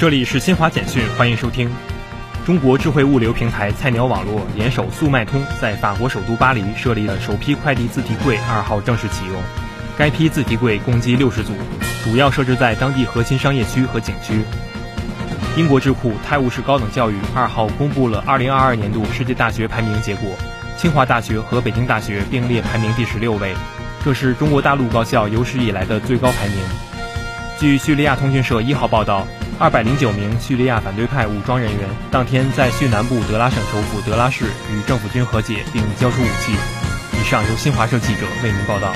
这里是新华简讯，欢迎收听。中国智慧物流平台菜鸟网络联手速卖通，在法国首都巴黎设立了首批快递自提柜二号正式启用。该批自提柜共计六十组，主要设置在当地核心商业区和景区。英国智库泰晤士高等教育二号公布了二零二二年度世界大学排名结果，清华大学和北京大学并列排名第十六位，这是中国大陆高校有史以来的最高排名。据叙利亚通讯社一号报道。二百零九名叙利亚反对派武装人员当天在叙南部德拉省首府德拉市与政府军和解，并交出武器。以上由新华社记者为您报道。